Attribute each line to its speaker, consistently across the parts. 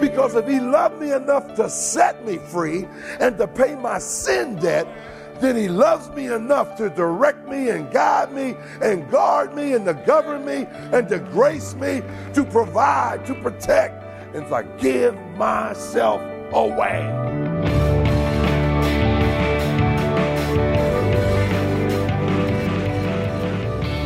Speaker 1: Because if he loved me enough to set me free and to pay my sin debt, then he loves me enough to direct me and guide me and guard me and to govern me and to grace me, to provide, to protect. And like, give myself away.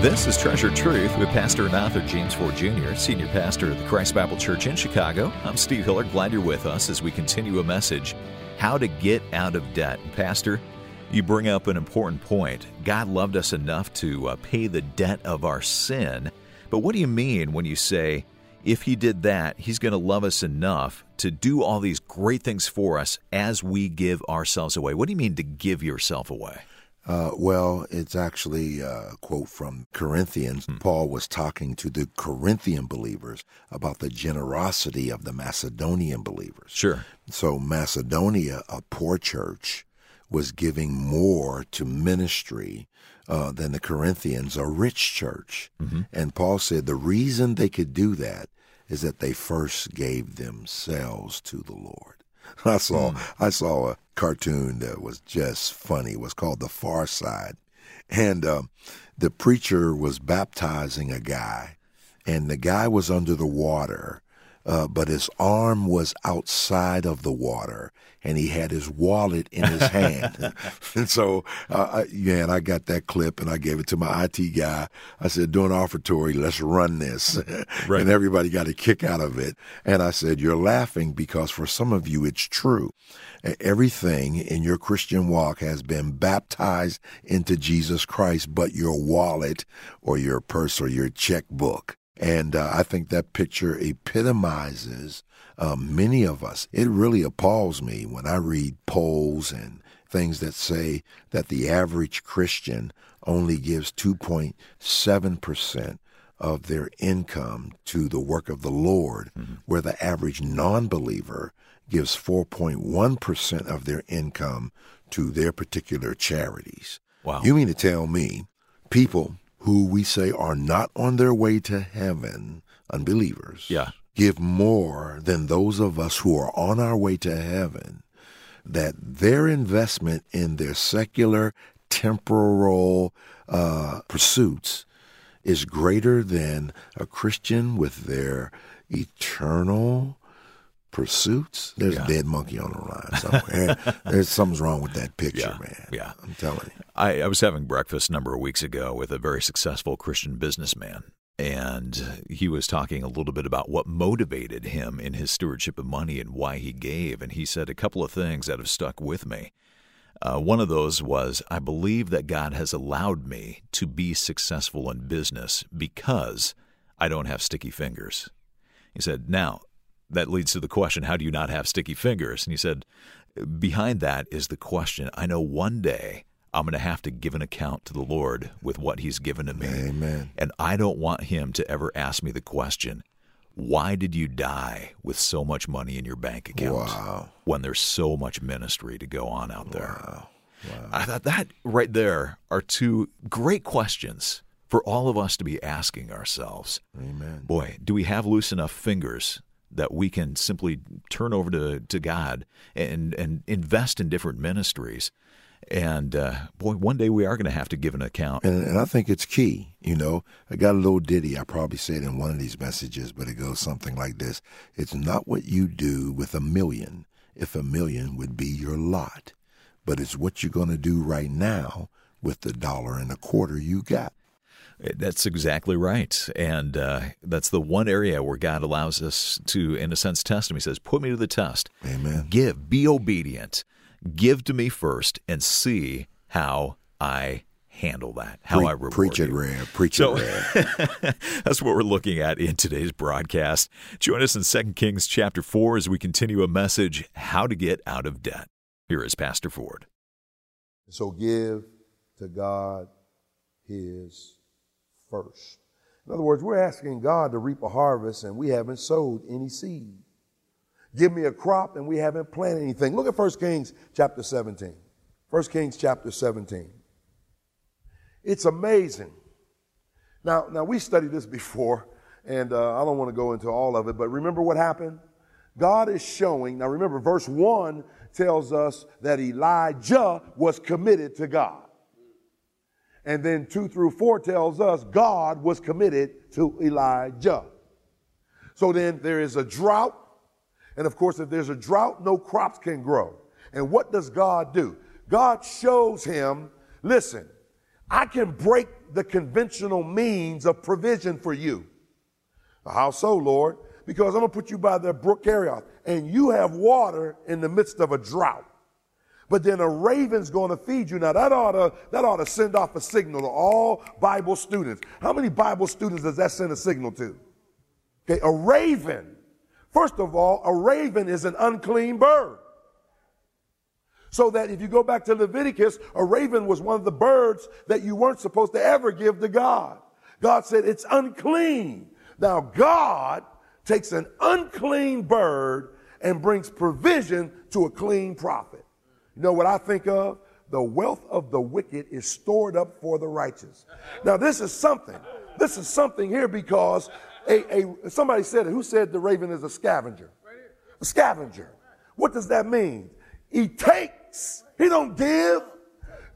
Speaker 2: This is Treasured Truth with Pastor and author James Ford Jr., Senior Pastor of the Christ Bible Church in Chicago. I'm Steve Hiller. Glad you're with us as we continue a message How to Get Out of Debt. Pastor, you bring up an important point. God loved us enough to uh, pay the debt of our sin. But what do you mean when you say, if He did that, He's going to love us enough to do all these great things for us as we give ourselves away? What do you mean to give yourself away?
Speaker 3: Uh, well, it's actually a quote from Corinthians. Hmm. Paul was talking to the Corinthian believers about the generosity of the Macedonian believers.
Speaker 2: Sure.
Speaker 3: So, Macedonia, a poor church, was giving more to ministry uh, than the Corinthians, a rich church. Mm-hmm. And Paul said the reason they could do that is that they first gave themselves to the Lord. I saw mm. I saw a cartoon that was just funny. It was called The Far Side, and uh, the preacher was baptizing a guy, and the guy was under the water, uh, but his arm was outside of the water, and he had his wallet in his hand. and so, uh, I, yeah, and I got that clip and I gave it to my IT guy. I said, do an offertory, let's run this. Right. and everybody got a kick out of it. And I said, you're laughing because for some of you, it's true. Everything in your Christian walk has been baptized into Jesus Christ, but your wallet or your purse or your checkbook. And uh, I think that picture epitomizes uh, many of us. It really appalls me when I read polls and things that say that the average Christian only gives 2.7% of their income to the work of the Lord, mm-hmm. where the average non believer gives 4.1% of their income to their particular charities.
Speaker 2: Wow.
Speaker 3: You mean to tell me people who we say are not on their way to heaven, unbelievers,
Speaker 2: yeah.
Speaker 3: give more than those of us who are on our way to heaven, that their investment in their secular, temporal uh, pursuits is greater than a Christian with their eternal pursuits. There's yeah. a dead monkey on the line somewhere. There's something's wrong with that picture,
Speaker 2: yeah.
Speaker 3: man.
Speaker 2: Yeah,
Speaker 3: I'm telling you.
Speaker 2: I, I was having breakfast a number of weeks ago with a very successful Christian businessman, and he was talking a little bit about what motivated him in his stewardship of money and why he gave. And he said a couple of things that have stuck with me. Uh, one of those was I believe that God has allowed me to be successful in business because I don't have sticky fingers. He said, Now, that leads to the question how do you not have sticky fingers? And he said, Behind that is the question I know one day I'm going to have to give an account to the Lord with what He's given to me.
Speaker 3: Amen.
Speaker 2: And I don't want Him to ever ask me the question, why did you die with so much money in your bank account
Speaker 3: wow.
Speaker 2: when there's so much ministry to go on out there?
Speaker 3: Wow. Wow.
Speaker 2: I thought that right there are two great questions for all of us to be asking ourselves.
Speaker 3: Amen.
Speaker 2: Boy, do we have loose enough fingers that we can simply turn over to, to God and, and invest in different ministries and uh, boy, one day we are going to have to give an account.
Speaker 3: And, and, I think it's key. You know, I got a little ditty. I probably said in one of these messages, but it goes something like this: It's not what you do with a million, if a million would be your lot, but it's what you're going to do right now with the dollar and a quarter you got.
Speaker 2: That's exactly right. And uh, that's the one area where God allows us to, in a sense, test him. He says, Put me to the test.
Speaker 3: Amen.
Speaker 2: Give, be obedient. Give to me first and see how I handle that, how
Speaker 3: Pre-
Speaker 2: I reward
Speaker 3: Preach it
Speaker 2: you.
Speaker 3: rare. Preach
Speaker 2: so,
Speaker 3: it
Speaker 2: rare. that's what we're looking at in today's broadcast. Join us in 2 Kings chapter 4 as we continue a message, How to Get Out of Debt. Here is Pastor Ford.
Speaker 1: So give to God his first. In other words, we're asking God to reap a harvest and we haven't sowed any seed give me a crop and we haven't planted anything. Look at 1 Kings chapter 17. 1 Kings chapter 17. It's amazing. Now, now we studied this before, and uh, I don't want to go into all of it, but remember what happened? God is showing, now remember, verse 1 tells us that Elijah was committed to God. And then 2 through 4 tells us God was committed to Elijah. So then there is a drought. And of course, if there's a drought, no crops can grow. And what does God do? God shows him, listen, I can break the conventional means of provision for you. How so, Lord? Because I'm going to put you by the brook Cherith, and you have water in the midst of a drought. But then a raven's going to feed you. Now that ought to that ought to send off a signal to all Bible students. How many Bible students does that send a signal to? Okay, a raven. First of all, a raven is an unclean bird. So that if you go back to Leviticus, a raven was one of the birds that you weren't supposed to ever give to God. God said it's unclean. Now God takes an unclean bird and brings provision to a clean prophet. You know what I think of? The wealth of the wicked is stored up for the righteous. Now this is something. This is something here because a, a somebody said it. Who said the raven is a scavenger? A scavenger. What does that mean? He takes. He don't give.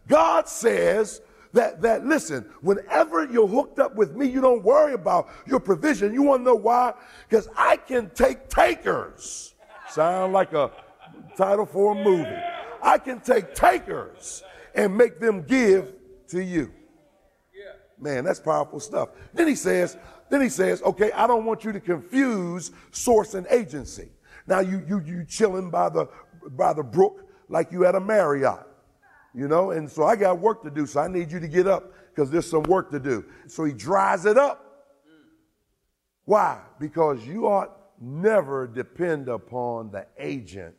Speaker 1: God says that, that listen, whenever you're hooked up with me, you don't worry about your provision. You want to know why? Because I can take takers. Sound like a title for a movie. I can take takers and make them give to you. Man, that's powerful stuff. Then he says, then he says, okay, I don't want you to confuse source and agency. Now you you you chilling by the by the brook like you at a Marriott, you know, and so I got work to do, so I need you to get up because there's some work to do. So he dries it up. Why? Because you ought never depend upon the agent.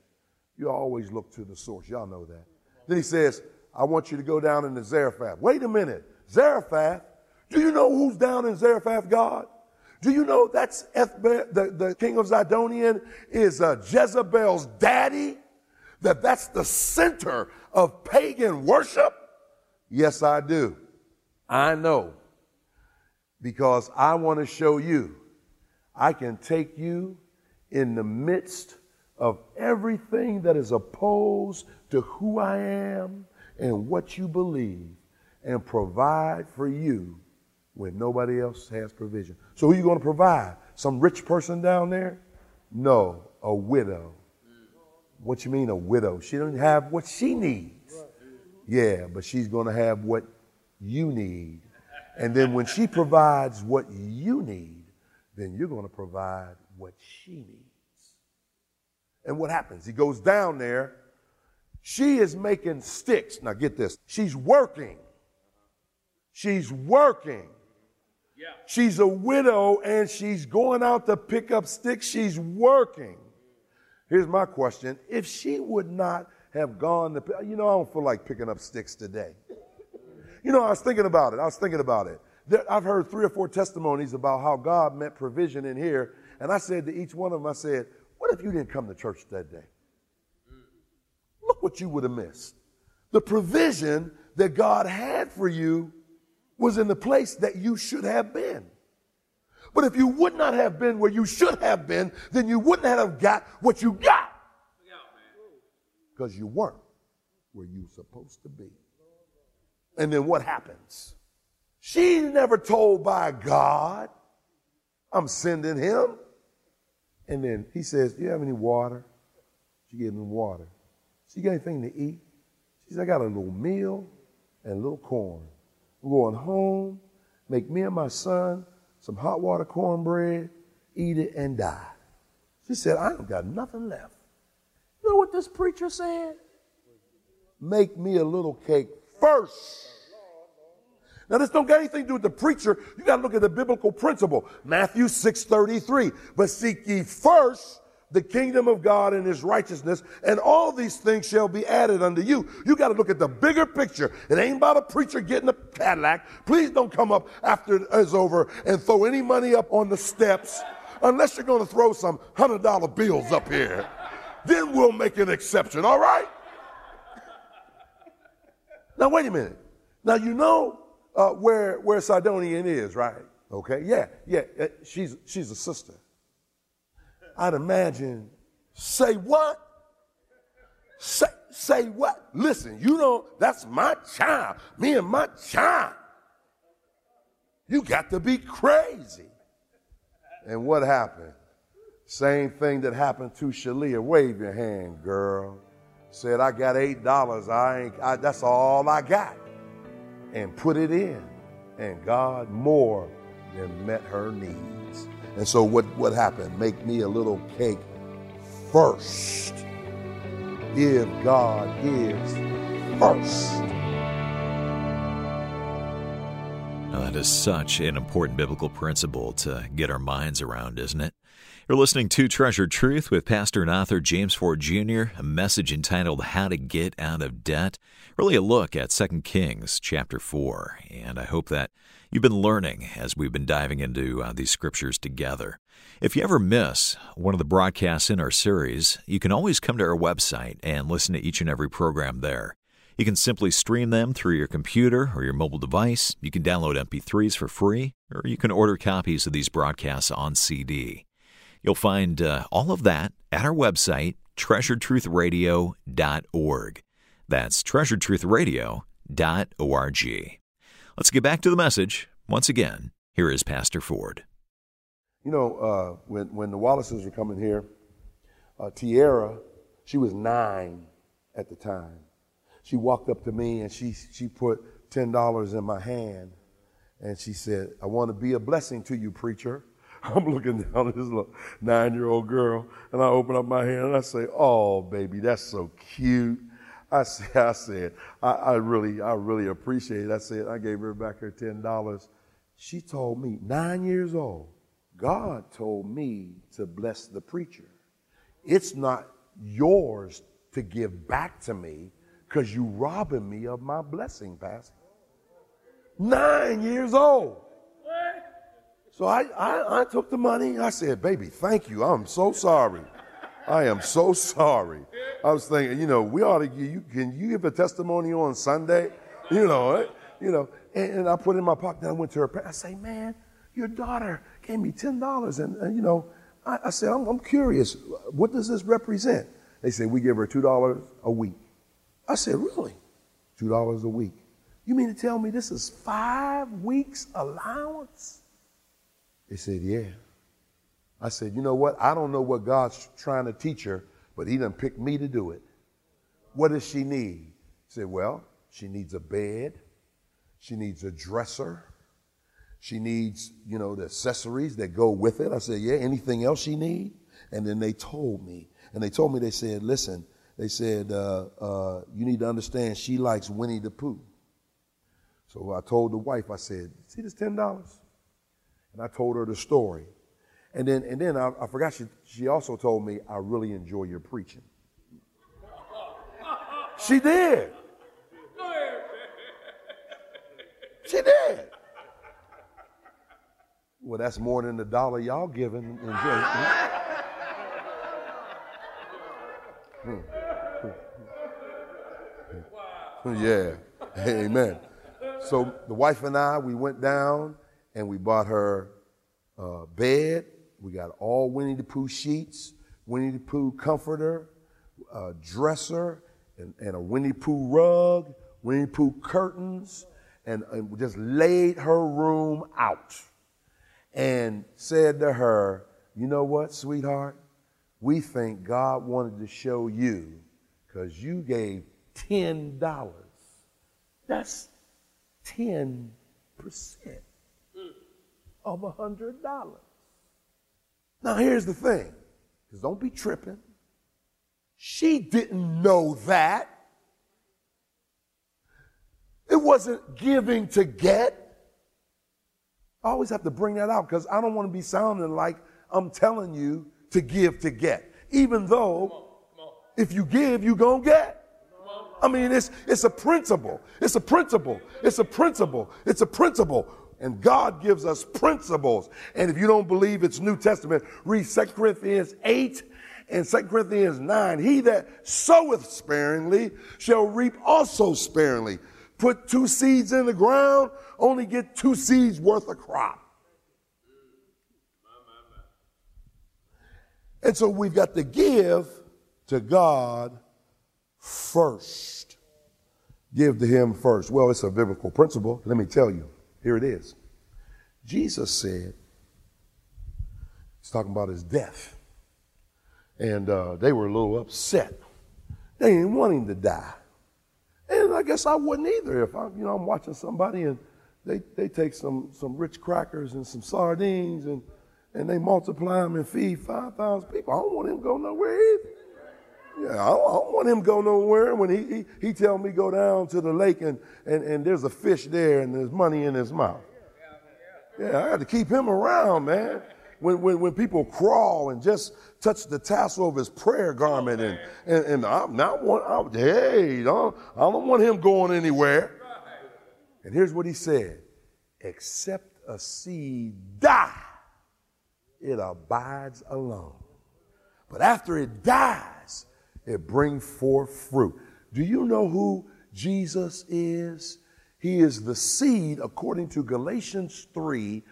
Speaker 1: You always look to the source. Y'all know that. Then he says, I want you to go down into Zarephath. Wait a minute. Zarephath? Do you know who's down in Zarephath, God? Do you know that's Ethbaal, the, the king of Zidonian is uh, Jezebel's daddy? That that's the center of pagan worship? Yes, I do. I know. Because I want to show you I can take you in the midst of everything that is opposed to who I am and what you believe and provide for you when nobody else has provision. So who are you going to provide? Some rich person down there? No, a widow. What you mean a widow? She doesn't have what she needs. Yeah, but she's going to have what you need. And then when she provides what you need, then you're going to provide what she needs. And what happens? He goes down there. She is making sticks. Now get this. She's working. She's working. Yeah. She's a widow and she's going out to pick up sticks. She's working. Here's my question. If she would not have gone to, you know, I don't feel like picking up sticks today. You know, I was thinking about it. I was thinking about it. I've heard three or four testimonies about how God met provision in here. And I said to each one of them, I said, What if you didn't come to church that day? Look what you would have missed. The provision that God had for you was in the place that you should have been. But if you would not have been where you should have been, then you wouldn't have got what you got. Because you weren't where you were supposed to be. And then what happens? She's never told by God, I'm sending him. And then he says, Do you have any water? She gave him water. She got anything to eat? She said, I got a little meal and a little corn. I'm going home, make me and my son some hot water cornbread, eat it, and die. She said, I don't got nothing left. You know what this preacher said? Make me a little cake first now, this don't got anything to do with the preacher. You got to look at the biblical principle. Matthew 6:33. But seek ye first the kingdom of God and his righteousness, and all these things shall be added unto you. You got to look at the bigger picture. It ain't about a preacher getting a Cadillac. Please don't come up after it is over and throw any money up on the steps unless you're going to throw some $100 bills up here. Then we'll make an exception, all right? Now, wait a minute. Now, you know uh, where, where Sidonian is, right? Okay, yeah, yeah, uh, she's, she's a sister. I'd imagine Say what? Say, say what? Listen, you know, that's my child. Me and my child. You got to be crazy. And what happened? Same thing that happened to Shalia. Wave your hand, girl. Said, I got eight dollars. I ain't I, that's all I got. And put it in. And God more than met her needs. And so what, what happened? Make me a little cake first. Give God his first.
Speaker 2: Now, that is such an important biblical principle to get our minds around, isn't it? You're listening to Treasured Truth with pastor and author James Ford Jr., a message entitled How to Get Out of Debt. Really a look at 2 Kings chapter 4. And I hope that you've been learning as we've been diving into uh, these scriptures together. If you ever miss one of the broadcasts in our series, you can always come to our website and listen to each and every program there. You can simply stream them through your computer or your mobile device. You can download MP3s for free, or you can order copies of these broadcasts on CD. You'll find uh, all of that at our website, treasuredtruthradio.org. That's treasuredtruthradio.org. Let's get back to the message. Once again, here is Pastor Ford.
Speaker 1: You know, uh, when, when the Wallaces were coming here, uh, Tiara, she was nine at the time. She walked up to me and she, she put $10 in my hand and she said, I want to be a blessing to you, preacher. I'm looking down at this little nine year old girl, and I open up my hand and I say, Oh, baby, that's so cute. I said, I said, I, I really, I really appreciate it. I said, I gave her back her ten dollars. She told me, nine years old, God told me to bless the preacher. It's not yours to give back to me because you robbing me of my blessing, Pastor. Nine years old. So I, I, I took the money. I said, baby, thank you. I'm so sorry. I am so sorry. I was thinking, you know, we ought to give you, can you give a testimony on Sunday? You know, eh? you know, and, and, I put it in my pocket. And I went to her. Parents. I say, man, your daughter gave me $10. And, and you know, I, I said, I'm, I'm, curious. What does this represent? They said, we give her $2 a week. I said, really? $2 a week. You mean to tell me this is five weeks allowance? They said, Yeah. I said, You know what? I don't know what God's trying to teach her, but He done picked me to do it. What does she need? He said, Well, she needs a bed, she needs a dresser, she needs, you know, the accessories that go with it. I said, Yeah, anything else she need? And then they told me, and they told me, they said, Listen, they said, uh, uh, You need to understand she likes Winnie the Pooh. So I told the wife, I said, See this $10? And I told her the story. And then, and then I, I forgot she, she also told me, I really enjoy your preaching. She did. She did. Well, that's more than the dollar y'all giving. Hmm. Hmm. Yeah. Amen. So the wife and I, we went down and we bought her a bed. We got all Winnie the Pooh sheets, Winnie the Pooh comforter, a dresser, and, and a Winnie the Pooh rug, Winnie the Pooh curtains, and, and just laid her room out and said to her, You know what, sweetheart? We think God wanted to show you because you gave $10. That's 10% of a hundred dollars. Now here's the thing, because don't be tripping. She didn't know that. It wasn't giving to get. I always have to bring that out because I don't want to be sounding like I'm telling you to give to get. Even though come on, come on. if you give, you're going to get. I mean, it's, it's a principle. It's a principle. It's a principle. It's a principle. And God gives us principles. And if you don't believe it's New Testament, read 2 Corinthians 8 and 2 Corinthians 9. He that soweth sparingly shall reap also sparingly. Put two seeds in the ground, only get two seeds worth of crop. And so we've got to give to God first. Give to Him first. Well, it's a biblical principle. Let me tell you. Here it is. Jesus said, He's talking about His death. And uh, they were a little upset. They didn't want Him to die. And I guess I wouldn't either if I'm, you know, I'm watching somebody and they, they take some, some rich crackers and some sardines and, and they multiply them and feed 5,000 people. I don't want him to go nowhere either. Yeah, I don't, I don't want him to go nowhere. When he, he, he tell me go down to the lake and, and, and there's a fish there and there's money in his mouth. Yeah, I got to keep him around, man. When, when, when people crawl and just touch the tassel of his prayer garment and, and, and I'm not want, I'm, hey, don't, I don't want him going anywhere. And here's what he said except a seed die, it abides alone. But after it dies, it brings forth fruit. Do you know who Jesus is? He is the seed, according to Galatians 3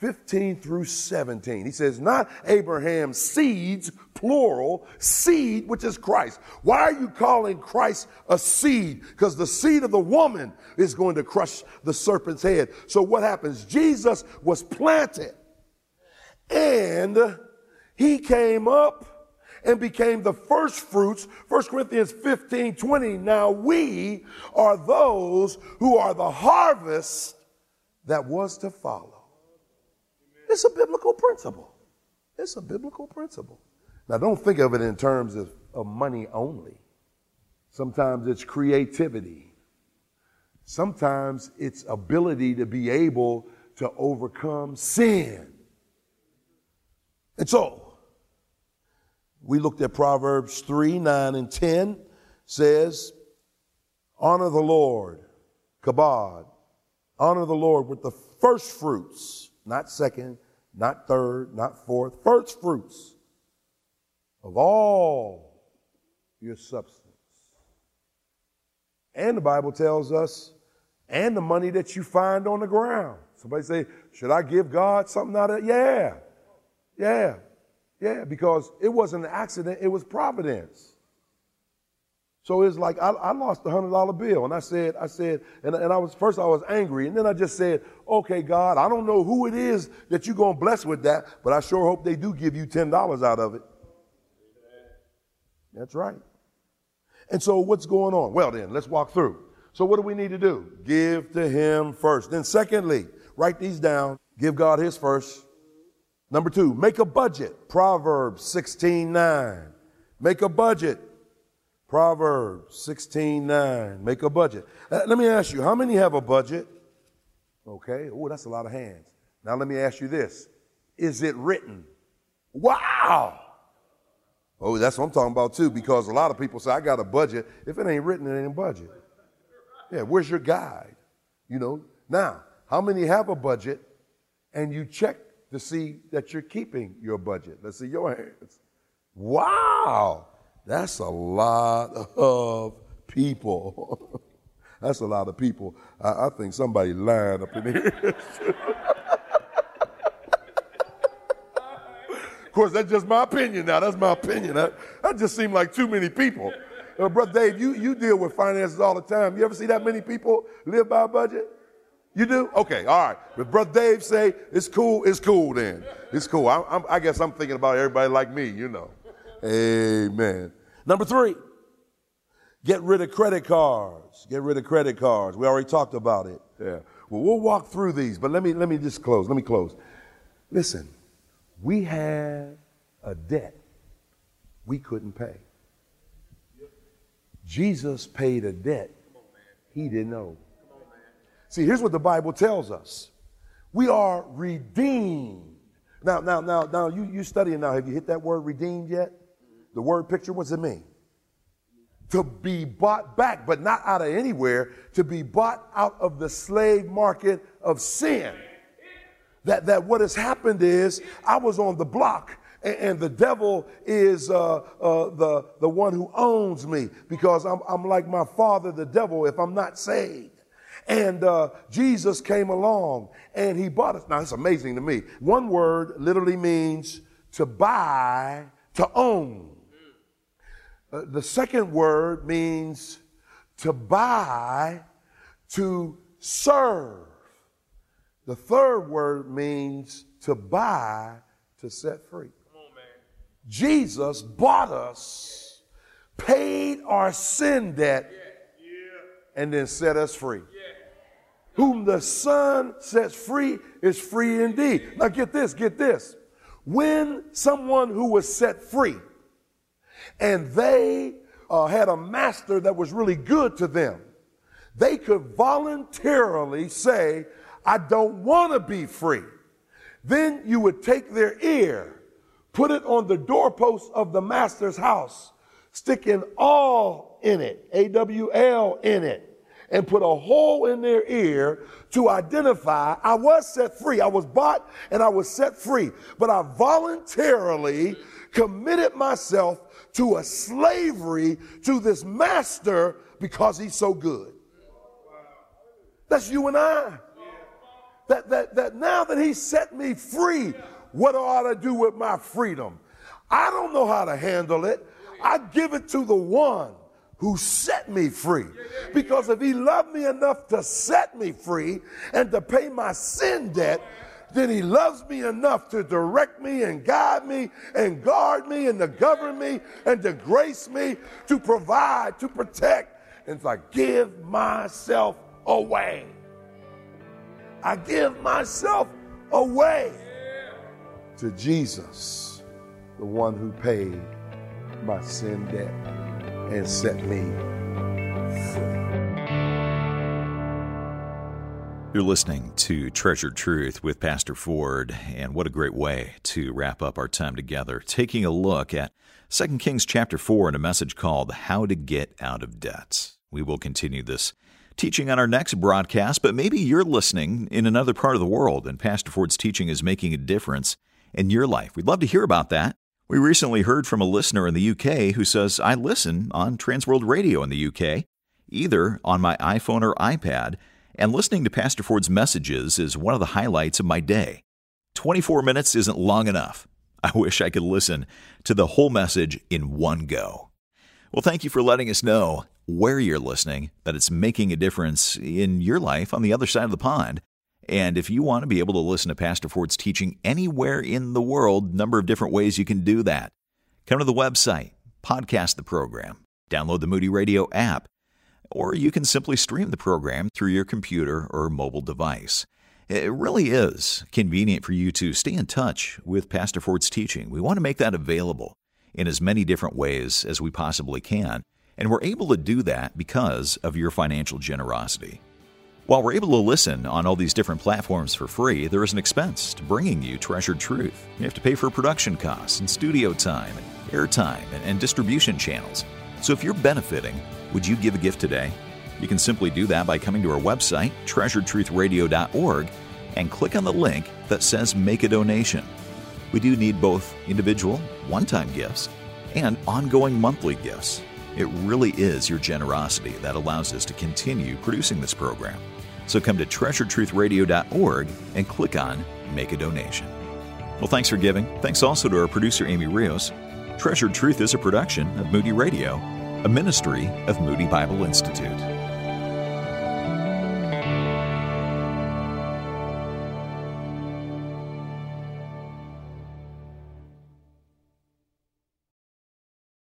Speaker 1: 15 through 17. He says, Not Abraham's seeds, plural, seed, which is Christ. Why are you calling Christ a seed? Because the seed of the woman is going to crush the serpent's head. So what happens? Jesus was planted and he came up and became the first fruits. 1 Corinthians 15 20. Now we are those who are the harvest that was to follow. It's a biblical principle. It's a biblical principle. Now, don't think of it in terms of, of money only. Sometimes it's creativity. Sometimes it's ability to be able to overcome sin. And so, we looked at Proverbs 3 9 and 10 says, Honor the Lord, kabod, honor the Lord with the first fruits not second, not third, not fourth, first fruits of all your substance. And the Bible tells us, and the money that you find on the ground. Somebody say, should I give God something out of it? Yeah. Yeah. Yeah, because it wasn't an accident, it was providence. So it's like I, I lost a hundred dollar bill, and I said, I said, and, and I was first I was angry, and then I just said, okay, God, I don't know who it is that you're gonna bless with that, but I sure hope they do give you ten dollars out of it. That's right. And so what's going on? Well, then let's walk through. So what do we need to do? Give to Him first. Then secondly, write these down. Give God His first. Number two, make a budget. Proverbs 16 9. Make a budget. Proverbs 16 9. Make a budget. Uh, let me ask you, how many have a budget? Okay. Oh, that's a lot of hands. Now let me ask you this Is it written? Wow. Oh, that's what I'm talking about too, because a lot of people say, I got a budget. If it ain't written, it ain't a budget. Yeah, where's your guide? You know, now, how many have a budget and you check to see that you're keeping your budget? Let's see your hands. Wow. That's a lot of people. That's a lot of people. I, I think somebody lying up in here. of course, that's just my opinion now. That's my opinion. That, that just seemed like too many people. Uh, Brother Dave, you, you deal with finances all the time. You ever see that many people live by a budget? You do? Okay, all right. But Brother Dave say it's cool, it's cool then. It's cool. I, I guess I'm thinking about everybody like me, you know. Amen. Number three, get rid of credit cards. Get rid of credit cards. We already talked about it. Yeah. Well, we'll walk through these, but let me let me just close. Let me close. Listen, we have a debt we couldn't pay. Jesus paid a debt he didn't owe. See, here's what the Bible tells us. We are redeemed. Now, now, now, now, you, you studying now. Have you hit that word redeemed yet? The word picture, what's it mean? To be bought back, but not out of anywhere, to be bought out of the slave market of sin. That, that what has happened is I was on the block and, and the devil is uh, uh, the, the one who owns me because I'm, I'm like my father, the devil, if I'm not saved. And uh, Jesus came along and he bought us. Now, it's amazing to me. One word literally means to buy to own. Uh, the second word means to buy, to serve. The third word means to buy, to set free. On, Jesus bought us, paid our sin debt, yeah. Yeah. and then set us free. Yeah. Whom the Son sets free is free indeed. Now get this, get this. When someone who was set free and they uh, had a master that was really good to them, they could voluntarily say, I don't want to be free. Then you would take their ear, put it on the doorpost of the master's house, stick an awl in it, A W L in it, and put a hole in their ear to identify I was set free. I was bought and I was set free, but I voluntarily committed myself to a slavery to this master because he's so good. That's you and I. That, that, that now that he set me free, what ought to do with my freedom? I don't know how to handle it. I give it to the one who set me free. Because if he loved me enough to set me free and to pay my sin debt, then he loves me enough to direct me and guide me and guard me and to govern me and to grace me, to provide, to protect, and to give myself away. I give myself away to Jesus, the one who paid my sin debt and set me free.
Speaker 2: You're listening to Treasured Truth with Pastor Ford, and what a great way to wrap up our time together, taking a look at 2 Kings chapter 4 and a message called How to Get Out of Debt. We will continue this teaching on our next broadcast, but maybe you're listening in another part of the world and Pastor Ford's teaching is making a difference in your life. We'd love to hear about that. We recently heard from a listener in the UK who says, I listen on Trans World Radio in the UK, either on my iPhone or iPad, and listening to Pastor Ford's messages is one of the highlights of my day. 24 minutes isn't long enough. I wish I could listen to the whole message in one go. Well, thank you for letting us know where you're listening, that it's making a difference in your life on the other side of the pond. And if you want to be able to listen to Pastor Ford's teaching anywhere in the world, number of different ways you can do that. Come to the website, podcast the program, download the Moody Radio app, or you can simply stream the program through your computer or mobile device. It really is convenient for you to stay in touch with Pastor Ford's teaching. We want to make that available in as many different ways as we possibly can, and we're able to do that because of your financial generosity. While we're able to listen on all these different platforms for free, there is an expense to bringing you treasured truth. You have to pay for production costs and studio time, and airtime, and, and distribution channels. So if you're benefiting, would you give a gift today? You can simply do that by coming to our website, treasuredtruthradio.org, and click on the link that says Make a Donation. We do need both individual, one time gifts and ongoing monthly gifts. It really is your generosity that allows us to continue producing this program. So come to treasuredtruthradio.org and click on Make a Donation. Well, thanks for giving. Thanks also to our producer, Amy Rios. Treasured Truth is a production of Moody Radio, a ministry of Moody Bible Institute.